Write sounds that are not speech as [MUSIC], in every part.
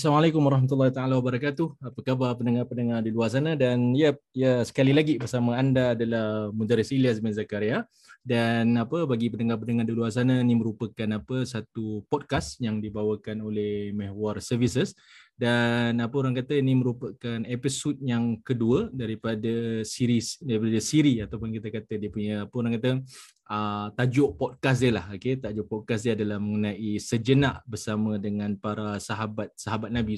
Assalamualaikum warahmatullahi taala wabarakatuh. Apa khabar pendengar-pendengar di luar sana? Dan ya ya sekali lagi bersama anda adalah Mudaris Ilyas bin Zakaria. Dan apa bagi pendengar-pendengar di luar sana ini merupakan apa satu podcast yang dibawakan oleh Mehwar Services. Dan apa orang kata ini merupakan episod yang kedua daripada series daripada siri ataupun kita kata dia punya apa orang kata uh, tajuk podcast dia lah okey tajuk podcast dia adalah mengenai sejenak bersama dengan para sahabat sahabat Nabi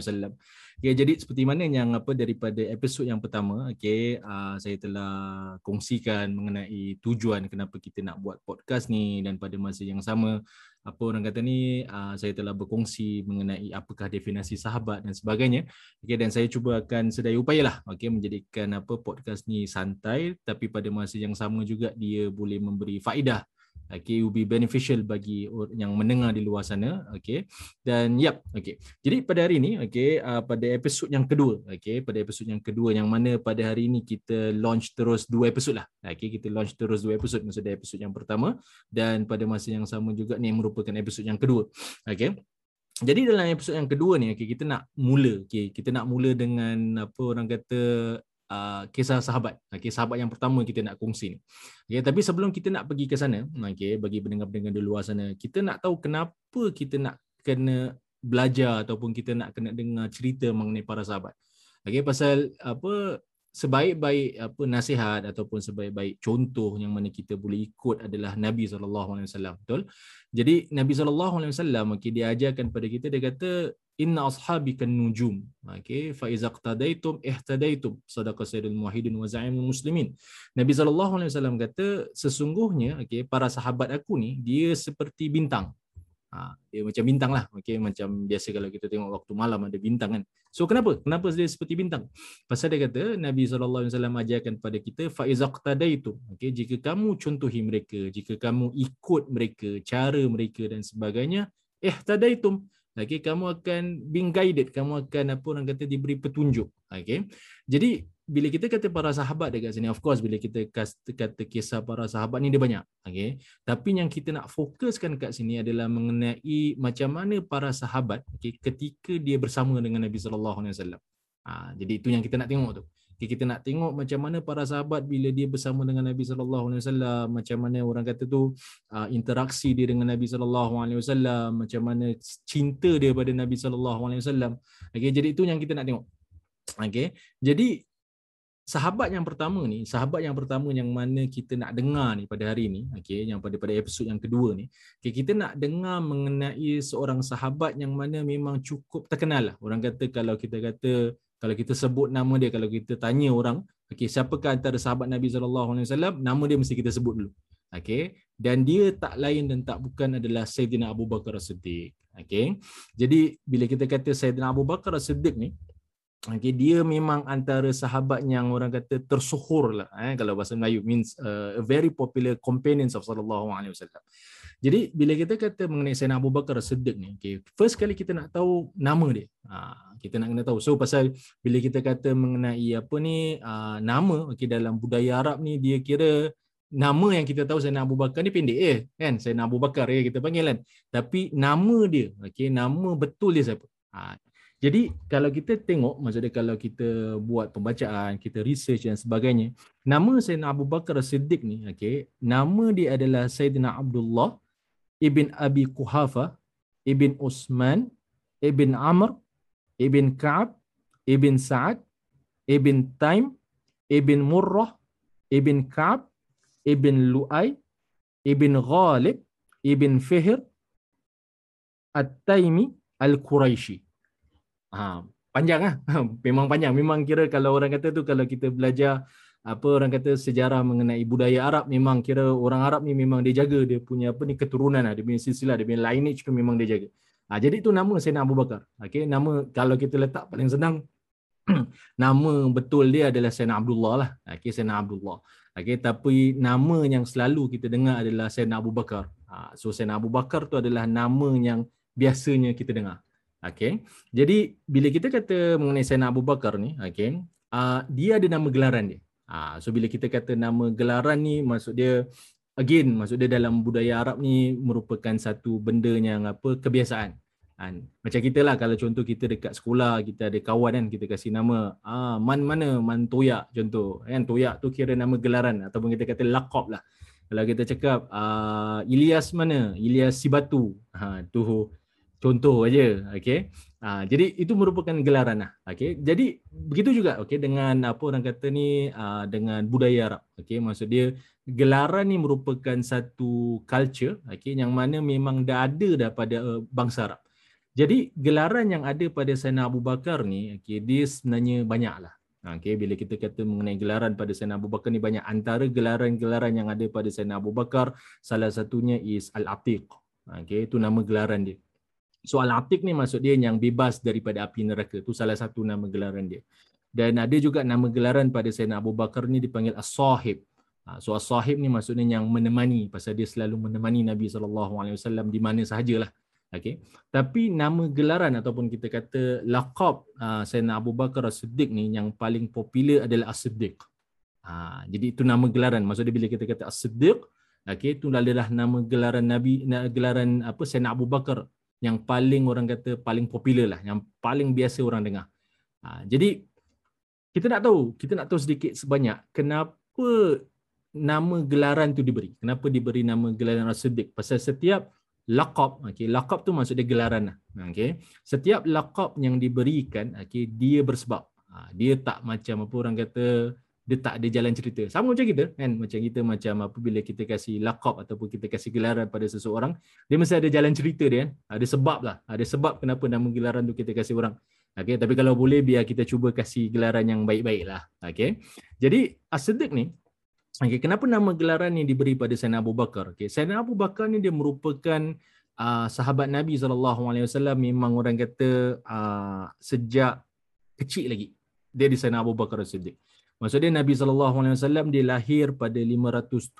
wasallam. Okey jadi seperti mana yang apa daripada episod yang pertama okey uh, saya telah kongsikan mengenai tujuan kenapa kita nak buat podcast ni dan pada masa yang sama apa orang kata ni uh, saya telah berkongsi mengenai apakah definisi sahabat dan sebagainya. Okey dan saya cuba akan sedaya upayalah okey menjadikan apa podcast ni santai tapi pada masa yang sama juga dia boleh memberi faedah okay, will be beneficial bagi yang mendengar di luar sana okay. dan yap okay. jadi pada hari ini okay, uh, pada episod yang kedua okay, pada episod yang kedua yang mana pada hari ini kita launch terus dua episod lah okay, kita launch terus dua episod maksudnya episod yang pertama dan pada masa yang sama juga ni merupakan episod yang kedua okay. Jadi dalam episod yang kedua ni okay, kita nak mula okay, kita nak mula dengan apa orang kata uh, kisah sahabat. Okay, sahabat yang pertama kita nak kongsi ni. Okay, tapi sebelum kita nak pergi ke sana, okay, bagi pendengar-pendengar di luar sana, kita nak tahu kenapa kita nak kena belajar ataupun kita nak kena dengar cerita mengenai para sahabat. Okay, pasal apa sebaik-baik apa nasihat ataupun sebaik-baik contoh yang mana kita boleh ikut adalah Nabi SAW. Betul? Jadi Nabi SAW okay, dia ajarkan pada kita, dia kata, inna ashabika nujum okey fa iza qtadaitum ihtadaitum sadaqa sayyidul muwahhidin wa za'imul muslimin. Nabi sallallahu alaihi wasallam kata sesungguhnya okey para sahabat aku ni dia seperti bintang. Ha, dia macam bintang lah. Okey macam biasa kalau kita tengok waktu malam ada bintang kan. So kenapa? Kenapa dia seperti bintang? Pasal dia kata nabi sallallahu alaihi wasallam ajarkan pada kita fa iza qtadaitum okey jika kamu contohi mereka jika kamu ikut mereka cara mereka dan sebagainya ihtadaitum Okay, kamu akan being guided, kamu akan apa orang kata diberi petunjuk. Okay. Jadi bila kita kata para sahabat dekat sini, of course bila kita kata kisah para sahabat ni dia banyak. Okay. Tapi yang kita nak fokuskan kat sini adalah mengenai macam mana para sahabat okay, ketika dia bersama dengan Nabi Sallallahu Alaihi Wasallam. Ha, jadi itu yang kita nak tengok tu. Okay, kita nak tengok macam mana para sahabat bila dia bersama dengan Nabi sallallahu alaihi wasallam, macam mana orang kata tu uh, interaksi dia dengan Nabi sallallahu alaihi wasallam, macam mana cinta dia pada Nabi sallallahu alaihi wasallam. Okey, jadi itu yang kita nak tengok. Okey. Jadi sahabat yang pertama ni, sahabat yang pertama yang mana kita nak dengar ni pada hari ni, okey, yang pada pada episod yang kedua ni, okey, kita nak dengar mengenai seorang sahabat yang mana memang cukup terkenal lah. Orang kata kalau kita kata kalau kita sebut nama dia kalau kita tanya orang okey siapakah antara sahabat Nabi sallallahu alaihi wasallam? Nama dia mesti kita sebut dulu. Okey dan dia tak lain dan tak bukan adalah Sayyidina Abu Bakar As-Siddiq. Okey jadi bila kita kata Sayyidina Abu Bakar As-Siddiq ni okey dia memang antara sahabat yang orang kata tersuhur lah eh kalau bahasa Melayu means uh, a very popular companions of sallallahu alaihi wasallam jadi bila kita kata mengenai Sayyidina Abu Bakar Siddiq ni, okay, first kali kita nak tahu nama dia. Ha, kita nak kena tahu. So pasal bila kita kata mengenai apa ni uh, nama okay, dalam budaya Arab ni dia kira nama yang kita tahu Sayyidina Abu Bakar ni pendek eh kan Sayyidina Abu Bakar ya kita panggil kan. Tapi nama dia, okay, nama betul dia siapa? Ha, jadi kalau kita tengok, maksudnya kalau kita buat pembacaan, kita research dan sebagainya, nama Sayyidina Abu Bakar Siddiq ni, okay, nama dia adalah Sayyidina Abdullah Ibn Abi Kuhafa, Ibn Usman, Ibn Amr, Ibn Ka'ab, Ibn Sa'ad, Ibn Taim, Ibn Murrah, Ibn Ka'ab, Ibn Lu'ay, Ibn Ghalib, Ibn Fihr, At-Taimi, Al-Quraishi. Ha, panjang lah. [LAUGHS] Memang panjang. Memang kira kalau orang kata tu kalau kita belajar apa orang kata sejarah mengenai budaya Arab memang kira orang Arab ni memang dia jaga dia punya apa ni keturunan lah, dia punya silsilah dia punya lineage tu memang dia jaga. Ha, jadi itu nama Sayyidina Abu Bakar. Okey, nama kalau kita letak paling senang [CLEARS THROAT] nama betul dia adalah Sayyidina Abdullah lah. Okey, Sayyidina Abdullah. Okey, tapi nama yang selalu kita dengar adalah Sayyidina Abu Bakar. Ha, so Sayyidina Abu Bakar tu adalah nama yang biasanya kita dengar. Okey. Jadi bila kita kata mengenai Sayyidina Abu Bakar ni, okey, uh, dia ada nama gelaran dia. Ha, so bila kita kata nama gelaran ni maksud dia again maksud dia dalam budaya Arab ni merupakan satu benda yang apa kebiasaan. Kan? Macam kita lah kalau contoh kita dekat sekolah, kita ada kawan kan, kita kasih nama ah, Man mana? Man Toyak contoh. Kan? Toyak tu kira nama gelaran ataupun kita kata lakop lah. Kalau kita cakap uh, Ilyas mana? Ilyas Sibatu. Ha, tu contoh aja. Okay. Ha, jadi itu merupakan gelaran lah. Okay. Jadi begitu juga okay, dengan apa orang kata ni uh, dengan budaya Arab. Okay. Maksud dia gelaran ni merupakan satu culture okay, yang mana memang dah ada dah pada uh, bangsa Arab. Jadi gelaran yang ada pada Sayyidina Abu Bakar ni, okay, dia sebenarnya banyak lah. Okay, bila kita kata mengenai gelaran pada Sayyidina Abu Bakar ni banyak. Antara gelaran-gelaran yang ada pada Sayyidina Abu Bakar, salah satunya is Al-Atiq. Okay, itu nama gelaran dia. So Al-Atiq ni maksud dia yang bebas daripada api neraka. Itu salah satu nama gelaran dia. Dan ada juga nama gelaran pada Sayyidina Abu Bakar ni dipanggil As-Sahib. Ha, so As-Sahib ni maksudnya yang menemani. Pasal dia selalu menemani Nabi SAW di mana sahajalah. Okay. Tapi nama gelaran ataupun kita kata laqab uh, Sayyidina Abu Bakar As-Siddiq ni yang paling popular adalah As-Siddiq. Uh, jadi itu nama gelaran. Maksudnya bila kita kata As-Siddiq, okay, itu adalah nama gelaran Nabi, gelaran apa Sayyidina Abu Bakar yang paling orang kata paling popular lah, yang paling biasa orang dengar. Uh, jadi kita nak tahu, kita nak tahu sedikit sebanyak kenapa nama gelaran tu diberi. Kenapa diberi nama gelaran As-Siddiq? Pasal setiap laqab okey laqab tu maksud dia gelaran lah okey setiap laqab yang diberikan okey dia bersebab ha, dia tak macam apa orang kata dia tak ada jalan cerita. Sama macam kita kan? Macam kita macam apa bila kita kasih laqab ataupun kita kasih gelaran pada seseorang dia mesti ada jalan cerita dia kan ada sebab lah. Ada sebab kenapa nama gelaran tu kita kasih orang. Okey tapi kalau boleh biar kita cuba kasih gelaran yang baik-baik lah. Okey jadi as-siddiq ni Okay, kenapa nama gelaran ni diberi pada Sayyidina Abu Bakar? Okay, Sayyidina Abu Bakar ni dia merupakan uh, sahabat Nabi SAW memang orang kata uh, sejak kecil lagi. Dia di Sayyidina Abu Bakar Siddiq. Maksudnya Nabi SAW dia lahir pada 570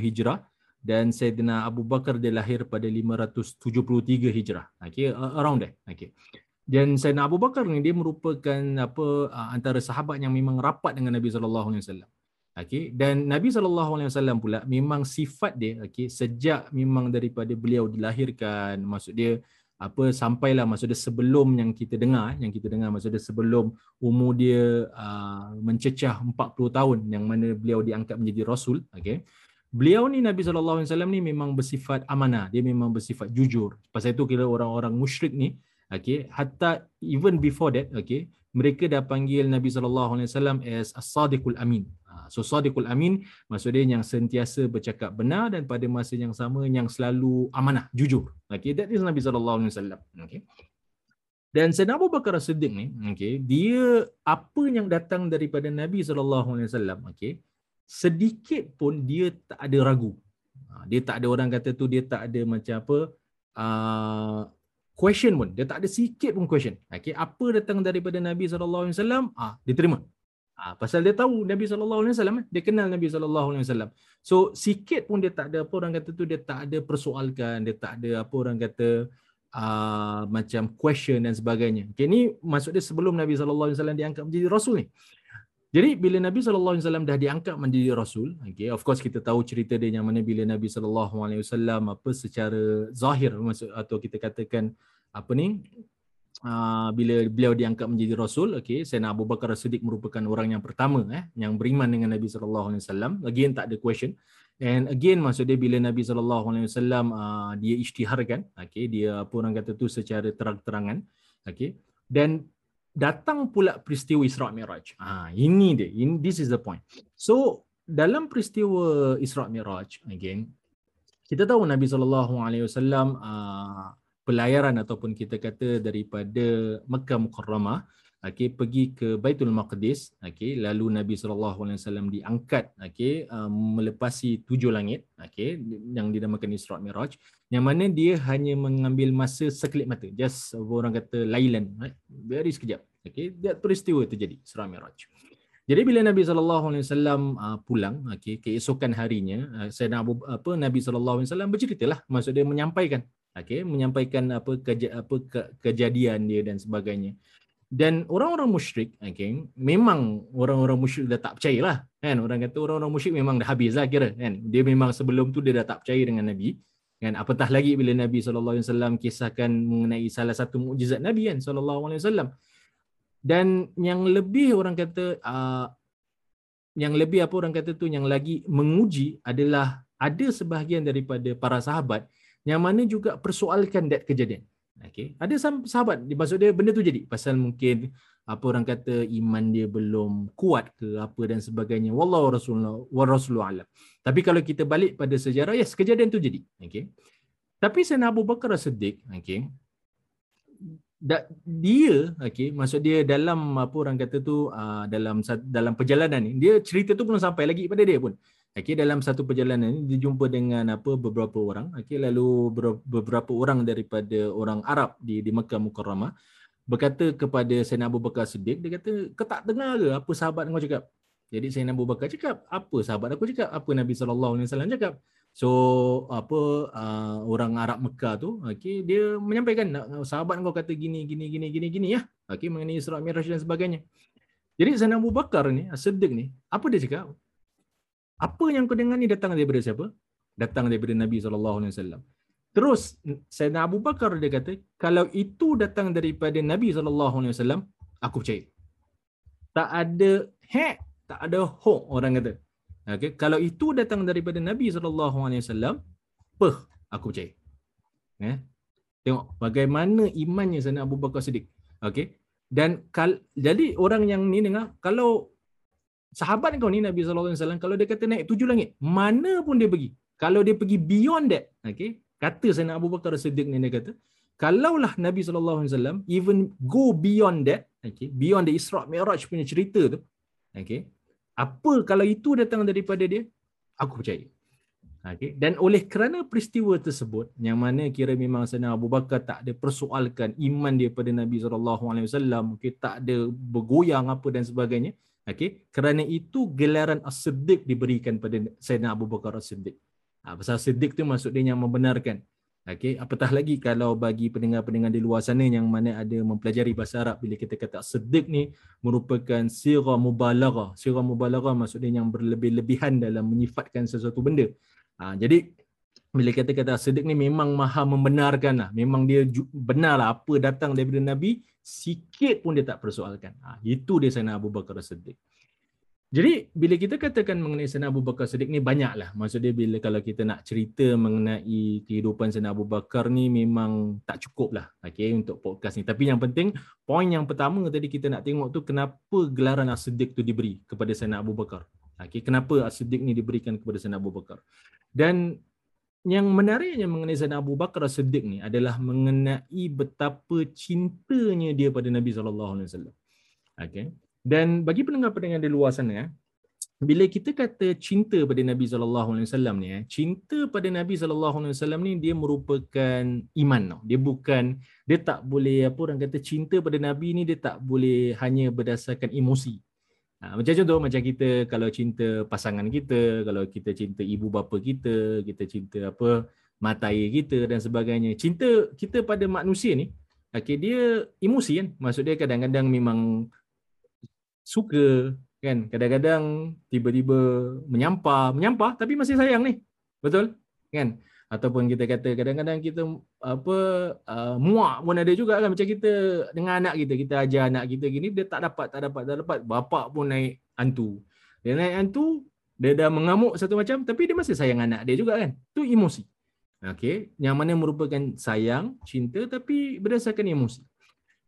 Hijrah dan Sayyidina Abu Bakar dia lahir pada 573 Hijrah. Okay, around that. Okay. Dan Sayyidina Abu Bakar ni dia merupakan apa antara sahabat yang memang rapat dengan Nabi SAW. Okey dan Nabi sallallahu alaihi wasallam pula memang sifat dia okey sejak memang daripada beliau dilahirkan maksud dia apa sampailah maksud dia sebelum yang kita dengar yang kita dengar maksud dia sebelum umur dia uh, mencecah 40 tahun yang mana beliau diangkat menjadi rasul okey. Beliau ni Nabi sallallahu alaihi wasallam ni memang bersifat amanah dia memang bersifat jujur. Pasal itu kira orang-orang musyrik ni okey hatta even before that okey mereka dah panggil Nabi sallallahu alaihi wasallam as as-sadiqul amin So sadiqul amin maksud dia yang sentiasa bercakap benar dan pada masa yang sama yang selalu amanah, jujur. Okay, that is Nabi sallallahu alaihi wasallam. Okay. Dan Sayyidina Abu Bakar As-Siddiq ni, okay, dia apa yang datang daripada Nabi sallallahu alaihi wasallam, okay, sedikit pun dia tak ada ragu. Ha, dia tak ada orang kata tu dia tak ada macam apa uh, question pun. Dia tak ada sikit pun question. Okay, apa datang daripada Nabi sallallahu alaihi wasallam, ah dia terima. Ha, pasal dia tahu Nabi wasallam, dia kenal Nabi wasallam. So sikit pun dia tak ada apa orang kata tu dia tak ada persoalkan, dia tak ada apa orang kata uh, macam question dan sebagainya. Okay, ni maksud dia sebelum Nabi wasallam diangkat menjadi rasul ni. Jadi bila Nabi wasallam dah diangkat menjadi rasul, okay, of course kita tahu cerita dia yang mana bila Nabi wasallam apa secara zahir maksud atau kita katakan apa ni uh, bila beliau diangkat menjadi rasul okey Sayyidina Abu Bakar As-Siddiq merupakan orang yang pertama eh yang beriman dengan Nabi sallallahu alaihi wasallam. Again tak ada question. And again maksud dia bila Nabi sallallahu alaihi wasallam uh, dia isytiharkan okey dia apa orang kata tu secara terang-terangan okey. Dan datang pula peristiwa Isra Mi'raj. Ah ini dia in, this is the point. So dalam peristiwa Isra Mi'raj again kita tahu Nabi sallallahu alaihi wasallam pelayaran ataupun kita kata daripada Mekah Mukarramah okey pergi ke Baitul Maqdis okey lalu Nabi sallallahu alaihi wasallam diangkat okey um, melepasi tujuh langit okey yang dinamakan Isra Miraj yang mana dia hanya mengambil masa sekelip mata just orang kata lailan right? very sekejap okey dia peristiwa terjadi Isra Miraj jadi bila Nabi sallallahu alaihi wasallam uh, pulang okey keesokan harinya uh, Sayyidina Abu apa Nabi sallallahu alaihi wasallam berceritalah maksud dia menyampaikan okey menyampaikan apa keja, apa ke, kejadian dia dan sebagainya. Dan orang-orang musyrik okey memang orang-orang musyrik dah tak percayalah kan? Orang kata orang-orang musyrik memang dah habis lah kira kan? Dia memang sebelum tu dia dah tak percaya dengan nabi Kan? Apatah lagi bila Nabi sallallahu alaihi wasallam kisahkan mengenai salah satu mukjizat Nabi kan? Sallallahu alaihi wasallam. Dan yang lebih orang kata uh, yang lebih apa orang kata tu yang lagi menguji adalah ada sebahagian daripada para sahabat yang mana juga persoalkan that kejadian. Okay. Ada sahabat, maksud dia benda tu jadi pasal mungkin apa orang kata iman dia belum kuat ke apa dan sebagainya. Wallahu rasulullah wa rasulullah alam. Tapi kalau kita balik pada sejarah, yes, kejadian tu jadi. Okay. Tapi Sayyidina Abu Bakar As-Siddiq, okay, dia okey maksud dia dalam apa orang kata tu uh, dalam dalam perjalanan ni dia cerita tu belum sampai lagi pada dia pun okey dalam satu perjalanan ni dia jumpa dengan apa beberapa orang. Okey lalu beberapa orang daripada orang Arab di di Mekah Mukarramah berkata kepada Sayyidina Abu Bakar Siddiq dia kata kau tak dengar ke apa sahabat kau cakap? Jadi Sayyidina Abu Bakar cakap apa sahabat aku cakap? Apa Nabi sallallahu alaihi wasallam cakap? So apa uh, orang Arab Mekah tu okey dia menyampaikan sahabat kau kata gini gini gini gini gini ya. Okey mengenai Isra Mi'raj dan sebagainya. Jadi Sayyidina Abu Bakar ni As-Siddiq ni apa dia cakap? Apa yang kau dengar ni datang daripada siapa? Datang daripada Nabi wasallam. Terus Sayyidina Abu Bakar dia kata kalau itu datang daripada Nabi wasallam aku percaya. Tak ada he, tak ada ho orang kata. Okay. Kalau itu datang daripada Nabi SAW, peh, aku percaya. Eh? Tengok bagaimana imannya sana Abu Bakar Siddiq. Okay. Dan kal, jadi orang yang ni dengar, kalau sahabat kau ni Nabi SAW, kalau dia kata naik tujuh langit, mana pun dia pergi. Kalau dia pergi beyond that, okay, kata sana Abu Bakar Siddiq ni dia kata, kalaulah Nabi SAW even go beyond that, okay, beyond the Isra' Mi'raj punya cerita tu, okay, apa kalau itu datang daripada dia aku percaya okay. dan oleh kerana peristiwa tersebut yang mana kira memang sana Abu Bakar tak ada persoalkan iman dia pada Nabi SAW okay, tak ada bergoyang apa dan sebagainya okay. kerana itu gelaran as-siddiq diberikan pada Sayyidina Abu Bakar as-siddiq ha, pasal siddiq tu maksud dia yang membenarkan Okey, apatah lagi kalau bagi pendengar-pendengar di luar sana yang mana ada mempelajari bahasa Arab bila kita kata siddiq ni merupakan sirah mubalaghah. Sirah mubalaghah maksudnya yang berlebih-lebihan dalam menyifatkan sesuatu benda. Ha, jadi bila kita kata siddiq ni memang maha membenarkan lah. Memang dia benarlah apa datang daripada Nabi sikit pun dia tak persoalkan. Ha, itu dia sana Abu Bakar Siddiq. Jadi bila kita katakan mengenai Sayyidina Abu Bakar Siddiq ni banyaklah. Maksud dia bila kalau kita nak cerita mengenai kehidupan Sayyidina Abu Bakar ni memang tak cukup lah okay, untuk podcast ni. Tapi yang penting, poin yang pertama tadi kita nak tengok tu kenapa gelaran As-Siddiq tu diberi kepada Sayyidina Abu Bakar. Okay, kenapa As-Siddiq ni diberikan kepada Sayyidina Abu Bakar. Dan yang menariknya mengenai Sayyidina Abu Bakar As-Siddiq ni adalah mengenai betapa cintanya dia pada Nabi SAW. Okay. Dan bagi pendengar-pendengar di luar sana, bila kita kata cinta pada Nabi sallallahu alaihi wasallam ni, eh, cinta pada Nabi sallallahu alaihi wasallam ni dia merupakan iman tau. Dia bukan dia tak boleh apa orang kata cinta pada Nabi ni dia tak boleh hanya berdasarkan emosi. Ha, macam contoh macam kita kalau cinta pasangan kita, kalau kita cinta ibu bapa kita, kita cinta apa mata air kita dan sebagainya. Cinta kita pada manusia ni, okay, dia emosi kan. Maksud dia kadang-kadang memang suka kan kadang-kadang tiba-tiba menyampah menyampah tapi masih sayang ni betul kan ataupun kita kata kadang-kadang kita apa uh, muak pun ada juga kan macam kita dengan anak kita kita ajar anak kita gini dia tak dapat tak dapat tak dapat bapak pun naik hantu dia naik hantu dia dah mengamuk satu macam tapi dia masih sayang anak dia juga kan tu emosi okey yang mana merupakan sayang cinta tapi berdasarkan emosi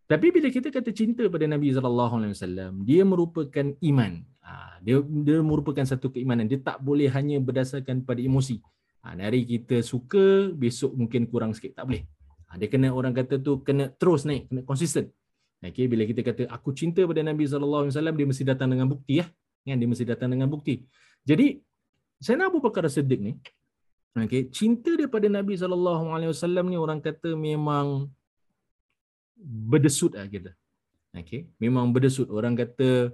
tapi bila kita kata cinta pada Nabi sallallahu alaihi wasallam, dia merupakan iman. Ha, dia dia merupakan satu keimanan. Dia tak boleh hanya berdasarkan pada emosi. Ha, hari kita suka, besok mungkin kurang sikit tak boleh. Ha, dia kena orang kata tu kena terus naik, kena konsisten. Okey, bila kita kata aku cinta pada Nabi wasallam, dia mesti datang dengan bukti ya. Kan dia mesti datang dengan bukti. Jadi Sayyidina Abu Bakar Siddiq ni okey, cinta dia pada Nabi wasallam ni orang kata memang berdesut lah kita. Okay. Memang berdesut. Orang kata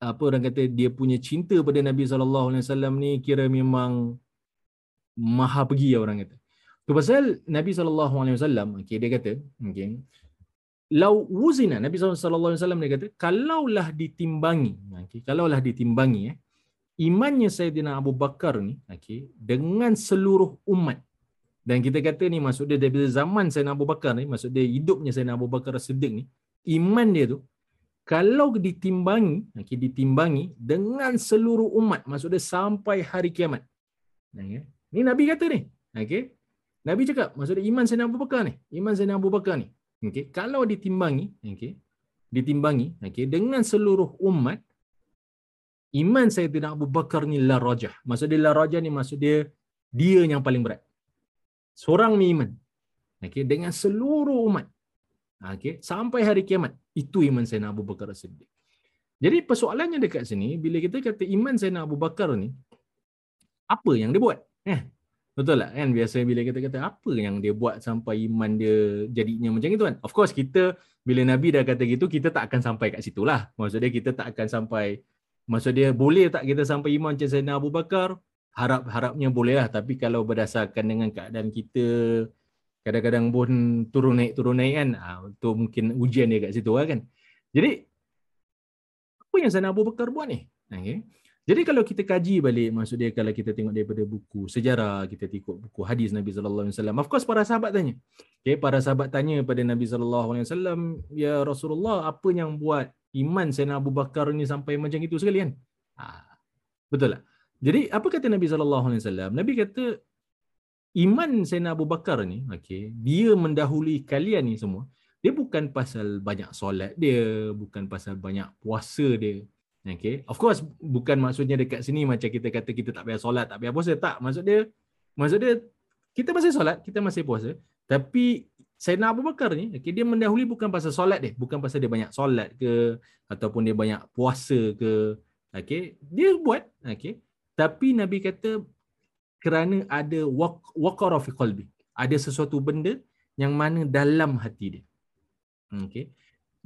apa orang kata dia punya cinta pada Nabi wasallam ni kira memang maha pergi ya orang kata. Tu pasal Nabi wasallam okey dia kata okey lau wuzina Nabi wasallam dia kata kalaulah ditimbangi okey kalaulah ditimbangi eh imannya Sayyidina Abu Bakar ni okey dengan seluruh umat Dan kita kata ni maksud dia daripada zaman Sayyidina Abu Bakar ni, maksud dia hidupnya Sayyidina Abu Bakar Siddiq ni, iman dia tu kalau ditimbangi, okay, ditimbangi dengan seluruh umat, maksud dia sampai hari kiamat. Okay. Ni Nabi kata ni. Okay. Nabi cakap, maksud dia iman Sayyidina Abu Bakar ni. Iman Sayyidina Abu Bakar ni. Okay. Kalau ditimbangi, okay, ditimbangi okay, dengan seluruh umat, iman Sayyidina Abu Bakar ni la rajah. Maksud dia la rajah ni maksud dia dia yang paling berat. Seorang ni iman. Okay, dengan seluruh umat. Okay, sampai hari kiamat. Itu iman Sayyidina Abu Bakar Siddiq. Jadi persoalannya dekat sini, bila kita kata iman Sayyidina Abu Bakar ni, apa yang dia buat? Eh, betul tak kan? Biasa bila kita kata apa yang dia buat sampai iman dia jadinya macam itu kan? Of course kita, bila Nabi dah kata gitu, kita tak akan sampai kat situ lah. Maksudnya kita tak akan sampai, maksud dia boleh tak kita sampai iman macam Sayyidina Abu Bakar? Harap-harapnya boleh lah. Tapi kalau berdasarkan dengan keadaan kita, kadang-kadang pun turun naik turun naik kan ha, tu mungkin ujian dia kat situ lah kan jadi apa yang Sana Abu Bakar buat ni okay. Jadi kalau kita kaji balik maksud dia kalau kita tengok daripada buku sejarah kita tengok buku hadis Nabi sallallahu alaihi wasallam. Of course para sahabat tanya. Okay, para sahabat tanya pada Nabi sallallahu alaihi wasallam ya Rasulullah apa yang buat iman Sana Abu Bakar ni sampai macam itu sekali kan? Ha, betul lah jadi apa kata Nabi sallallahu alaihi wasallam? Nabi kata iman Sayyidina Abu Bakar ni, okay, dia mendahului kalian ni semua, dia bukan pasal banyak solat dia, bukan pasal banyak puasa dia. Okay. Of course, bukan maksudnya dekat sini macam kita kata kita tak payah solat, tak payah puasa. Tak, maksud dia, maksud dia kita masih solat, kita masih puasa. Tapi Sayyidina Abu Bakar ni, okay, dia mendahului bukan pasal solat dia. Bukan pasal dia banyak solat ke, ataupun dia banyak puasa ke. Okay. Dia buat. Okay. Tapi Nabi kata kerana ada waqara fi qalbi ada sesuatu benda yang mana dalam hati dia okey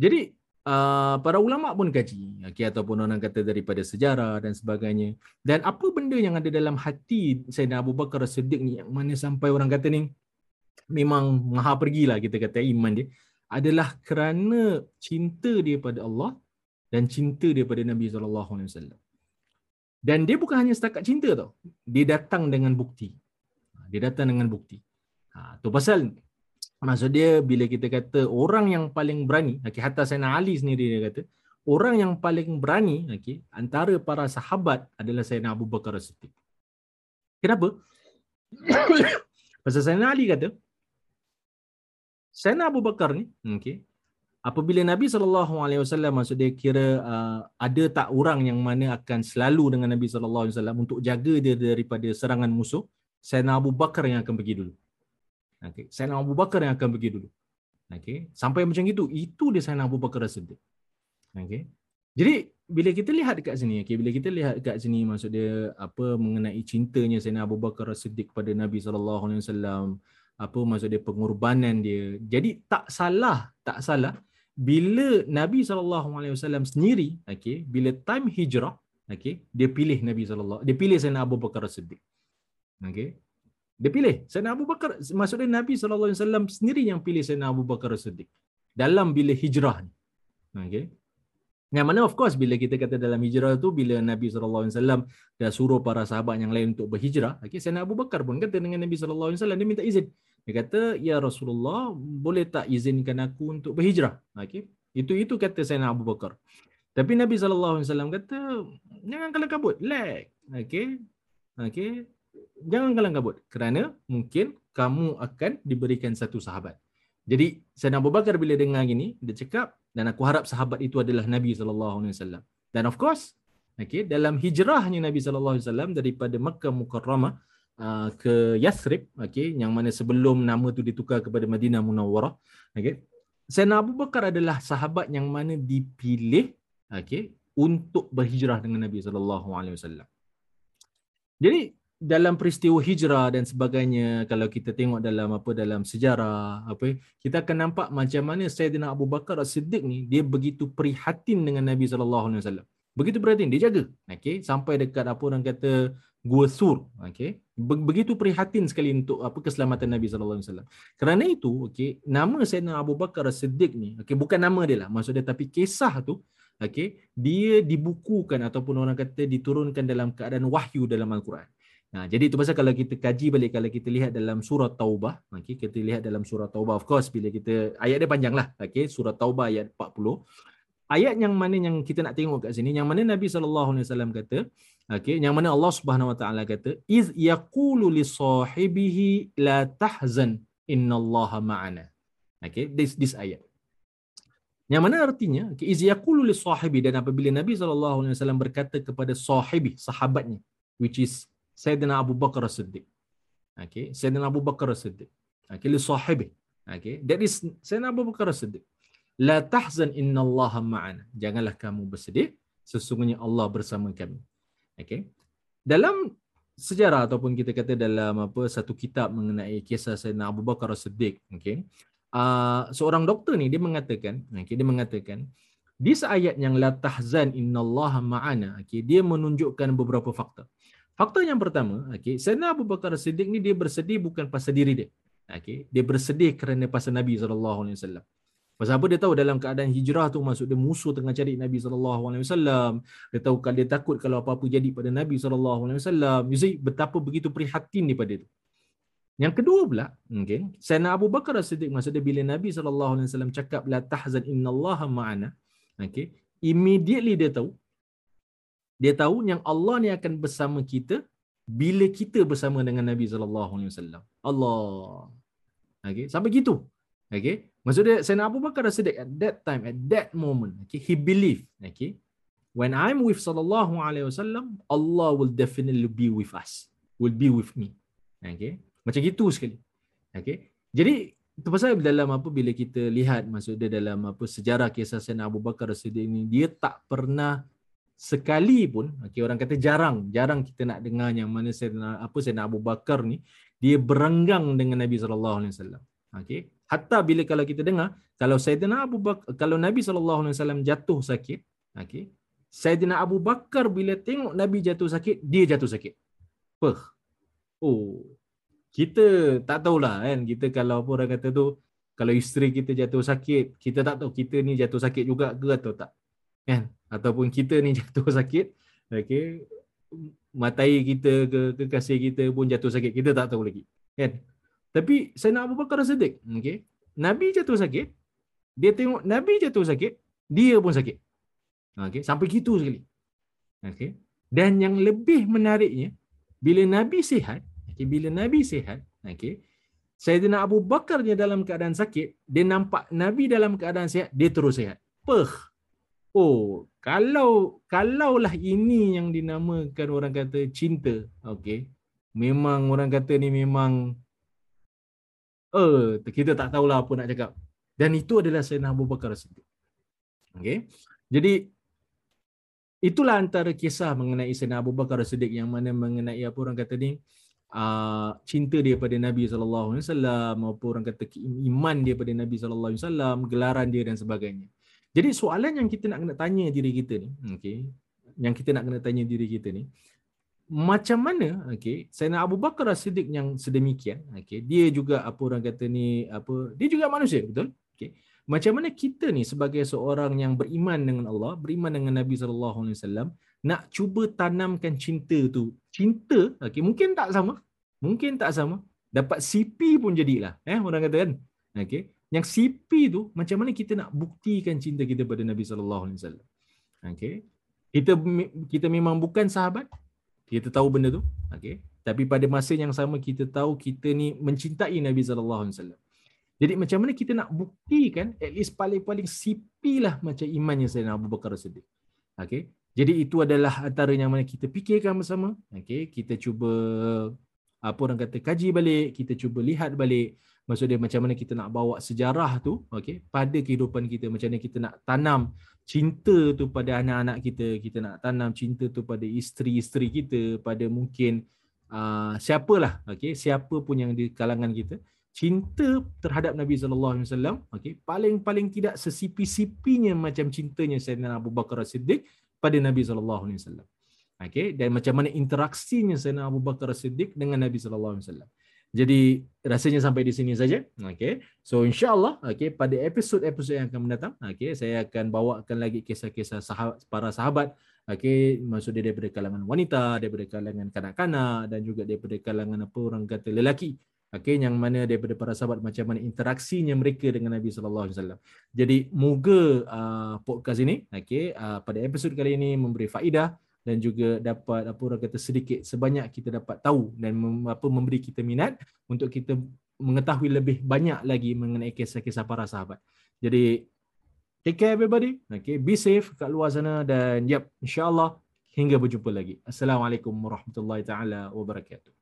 jadi uh, para ulama pun kaji okey ataupun orang kata daripada sejarah dan sebagainya dan apa benda yang ada dalam hati Sayyidina Abu Bakar Siddiq ni yang mana sampai orang kata ni memang maha pergilah kita kata iman dia adalah kerana cinta dia pada Allah dan cinta dia pada Nabi sallallahu alaihi wasallam dan dia bukan hanya setakat cinta tau. Dia datang dengan bukti. Ha, dia datang dengan bukti. Ha, tu pasal maksud dia bila kita kata orang yang paling berani, okay, hatta Sayyidina Ali sendiri dia kata, orang yang paling berani okay, antara para sahabat adalah Sayyidina Abu Bakar As-Siddiq. Kenapa? [COUGHS] pasal Sayyidina Ali kata, Sayyidina Abu Bakar ni, okay, apabila Nabi wasallam maksud dia kira uh, ada tak orang yang mana akan selalu dengan Nabi wasallam untuk jaga dia daripada serangan musuh Sayyidina Abu Bakar yang akan pergi dulu okey. Sayyidina Abu Bakar yang akan pergi dulu. Okey. Sampai macam itu itu dia Sayyidina Abu Bakar Siddiq okey. Jadi bila kita lihat dekat sini okey bila kita lihat dekat sini maksud dia apa mengenai cintanya Sayyidina Abu Bakar Siddiq kepada Nabi wasallam apa maksud dia pengorbanan dia. Jadi tak salah tak salah bila Nabi SAW sendiri, okay, bila time hijrah, okay, dia pilih Nabi SAW, dia pilih Sayyidina Abu Bakar Siddiq. Okay. Dia pilih Sayyidina Abu Bakar, maksudnya Nabi SAW sendiri yang pilih Sayyidina Abu Bakar Siddiq dalam bila hijrah ni. Okay. Yang mana of course bila kita kata dalam hijrah tu bila Nabi SAW dah suruh para sahabat yang lain untuk berhijrah, okay, Sayyidina Abu Bakar pun kata dengan Nabi SAW, dia minta izin. Dia kata, Ya Rasulullah, boleh tak izinkan aku untuk berhijrah? Okay. Itu itu kata Sayyidina Abu Bakar. Tapi Nabi SAW kata, jangan kalang kabut. Lag. Okay. Okay. Jangan kalang kabut. Kerana mungkin kamu akan diberikan satu sahabat. Jadi Sayyidina Abu Bakar bila dengar gini, dia cakap, dan aku harap sahabat itu adalah Nabi SAW. Dan of course, okay, dalam hijrahnya Nabi SAW daripada Makkah Mukarramah, uh, ke Yathrib okey yang mana sebelum nama tu ditukar kepada Madinah Munawwarah okey Sayyidina Abu Bakar adalah sahabat yang mana dipilih okey untuk berhijrah dengan Nabi sallallahu alaihi wasallam jadi dalam peristiwa hijrah dan sebagainya kalau kita tengok dalam apa dalam sejarah apa kita akan nampak macam mana Sayyidina Abu Bakar As-Siddiq ni dia begitu prihatin dengan Nabi sallallahu alaihi wasallam. Begitu prihatin dia jaga. Okey sampai dekat apa orang kata gua sur. Okey begitu prihatin sekali untuk apa keselamatan Nabi sallallahu alaihi wasallam. Kerana itu okey nama Sayyidina Abu Bakar Siddiq ni okey bukan nama dia lah maksud dia tapi kisah tu okey dia dibukukan ataupun orang kata diturunkan dalam keadaan wahyu dalam al-Quran Ha, jadi itu pasal kalau kita kaji balik kalau kita lihat dalam surah Taubah, okey, kita lihat dalam surah Taubah of course bila kita ayat dia panjang lah, okey, surah Taubah ayat 40. Ayat yang mana yang kita nak tengok kat sini, yang mana Nabi sallallahu alaihi wasallam kata, okey, yang mana Allah Subhanahu wa taala kata, iz yaqulu li sahibihi la tahzan innallaha ma'ana. Okey, this this ayat. Yang mana artinya, okay, iz yaqulu li sahibi dan apabila Nabi sallallahu alaihi wasallam berkata kepada sahibi, sahabatnya, which is Sayyidina Abu Bakar As-Siddiq. Okay, Sayyidina Abu Bakar As-Siddiq. Okay, li sahibi. Okay, that is Sayyidina Abu Bakar As-Siddiq. La tahzan inna Allah ma'ana. Janganlah kamu bersedih, sesungguhnya Allah bersama kami. Okay. Dalam sejarah ataupun kita kata dalam apa satu kitab mengenai kisah Sayyidina Abu Bakar As-Siddiq, okay. Uh, seorang doktor ni dia mengatakan, okay, dia mengatakan di ayat yang la tahzan innallaha ma'ana, okay, dia menunjukkan beberapa fakta. Faktor yang pertama, okay, Sayyidina Abu Bakar Siddiq ni dia bersedih bukan pasal diri dia. Okay, dia bersedih kerana pasal Nabi SAW. Pasal apa dia tahu dalam keadaan hijrah tu maksud dia musuh tengah cari Nabi SAW. Dia tahu kalau dia takut kalau apa-apa jadi pada Nabi SAW. You see, betapa begitu prihatin daripada itu. Yang kedua pula, okay, Sayyidina Abu Bakar Siddiq maksud dia bila Nabi SAW cakap la tahzan inna Allah ma'ana. Okay, immediately dia tahu dia tahu yang Allah ni akan bersama kita bila kita bersama dengan Nabi sallallahu alaihi wasallam. Allah. Okey, sampai gitu. Okey. Maksudnya Sayyidina Abu Bakar As-Siddiq at that time at that moment, okay, he believe, okay, when I'm with sallallahu alaihi wasallam, Allah will definitely be with us. Will be with me. Okay. Macam gitu sekali. Okay. Jadi itu pasal dalam apa bila kita lihat maksud dia dalam apa sejarah kisah Sayyidina Abu Bakar As-Siddiq ini dia tak pernah sekali pun okey orang kata jarang jarang kita nak dengar yang mana saya apa saya Abu Bakar ni dia berenggang dengan Nabi sallallahu alaihi wasallam. Okey hatta bila kalau kita dengar kalau Sayyidina Abu Bakar kalau Nabi sallallahu alaihi wasallam jatuh sakit okey Sayyidina Abu Bakar bila tengok Nabi jatuh sakit dia jatuh sakit. Puh. oh kita tak tahulah kan kita kalau apa orang kata tu kalau isteri kita jatuh sakit kita tak tahu kita ni jatuh sakit juga ke atau tak. Kan ataupun kita ni [LAUGHS] jatuh sakit okey matai kita ke kekasih kita pun jatuh sakit kita tak tahu lagi kan? Tapi saya nak Abu Bakar Siddiq okey nabi jatuh sakit dia tengok nabi jatuh sakit dia pun sakit okey sampai gitu sekali okey dan yang lebih menariknya bila nabi sihat okey bila nabi sihat okey Sayyidina Abu Bakar dalam keadaan sakit, dia nampak Nabi dalam keadaan sihat, dia terus sihat. Peh, Oh, kalau kalaulah ini yang dinamakan orang kata cinta, okey. Memang orang kata ni memang eh kita tak tahulah apa nak cakap. Dan itu adalah Sayyidina Abu Bakar Siddiq. Okey. Jadi itulah antara kisah mengenai Sayyidina Abu Bakar Siddiq yang mana mengenai apa orang kata ni uh, cinta dia pada Nabi sallallahu alaihi wasallam maupun orang kata iman dia pada Nabi sallallahu alaihi wasallam, gelaran dia dan sebagainya. Jadi soalan yang kita nak kena tanya diri kita ni, okey, yang kita nak kena tanya diri kita ni, macam mana, okey, Sayyidina Abu Bakar As-Siddiq yang sedemikian, okey, dia juga apa orang kata ni, apa, dia juga manusia, betul? Okey. Macam mana kita ni sebagai seorang yang beriman dengan Allah, beriman dengan Nabi sallallahu alaihi wasallam, nak cuba tanamkan cinta tu. Cinta, okey, mungkin tak sama. Mungkin tak sama. Dapat CP pun jadilah, eh orang kata kan. Okey. Yang CP tu macam mana kita nak buktikan cinta kita pada Nabi sallallahu alaihi wasallam. Okey. Kita kita memang bukan sahabat. Kita tahu benda tu. Okey. Tapi pada masa yang sama kita tahu kita ni mencintai Nabi sallallahu alaihi wasallam. Jadi macam mana kita nak buktikan at least paling-paling CP lah macam imannya Sayyidina Abu Bakar Siddiq. Okey. Jadi itu adalah antara yang mana kita fikirkan bersama. Okey, kita cuba apa orang kata kaji balik, kita cuba lihat balik maksud dia macam mana kita nak bawa sejarah tu okey pada kehidupan kita macam mana kita nak tanam cinta tu pada anak-anak kita kita nak tanam cinta tu pada isteri-isteri kita pada mungkin uh, siapalah okey siapa pun yang di kalangan kita cinta terhadap Nabi sallallahu alaihi wasallam okey paling-paling tidak sesipi-sipinya macam cintanya Sayyidina Abu Bakar As-Siddiq pada Nabi sallallahu alaihi wasallam. Okey dan macam mana interaksinya Sayyidina Abu Bakar As-Siddiq dengan Nabi sallallahu alaihi wasallam jadi rasanya sampai di sini saja. Okay. So insyaAllah okay, pada episod-episod yang akan mendatang, okay, saya akan bawakan lagi kisah-kisah sahabat, para sahabat Okey, maksud dia daripada kalangan wanita, daripada kalangan kanak-kanak dan juga daripada kalangan apa orang kata lelaki. Okey, yang mana daripada para sahabat macam mana interaksinya mereka dengan Nabi sallallahu alaihi wasallam. Jadi moga uh, podcast ini okey uh, pada episod kali ini memberi faedah dan juga dapat apa orang kata sedikit sebanyak kita dapat tahu dan mem, apa memberi kita minat untuk kita mengetahui lebih banyak lagi mengenai kisah-kisah para sahabat. Jadi take care everybody. Okay, be safe kat luar sana dan yep, insya-Allah hingga berjumpa lagi. Assalamualaikum warahmatullahi taala wabarakatuh.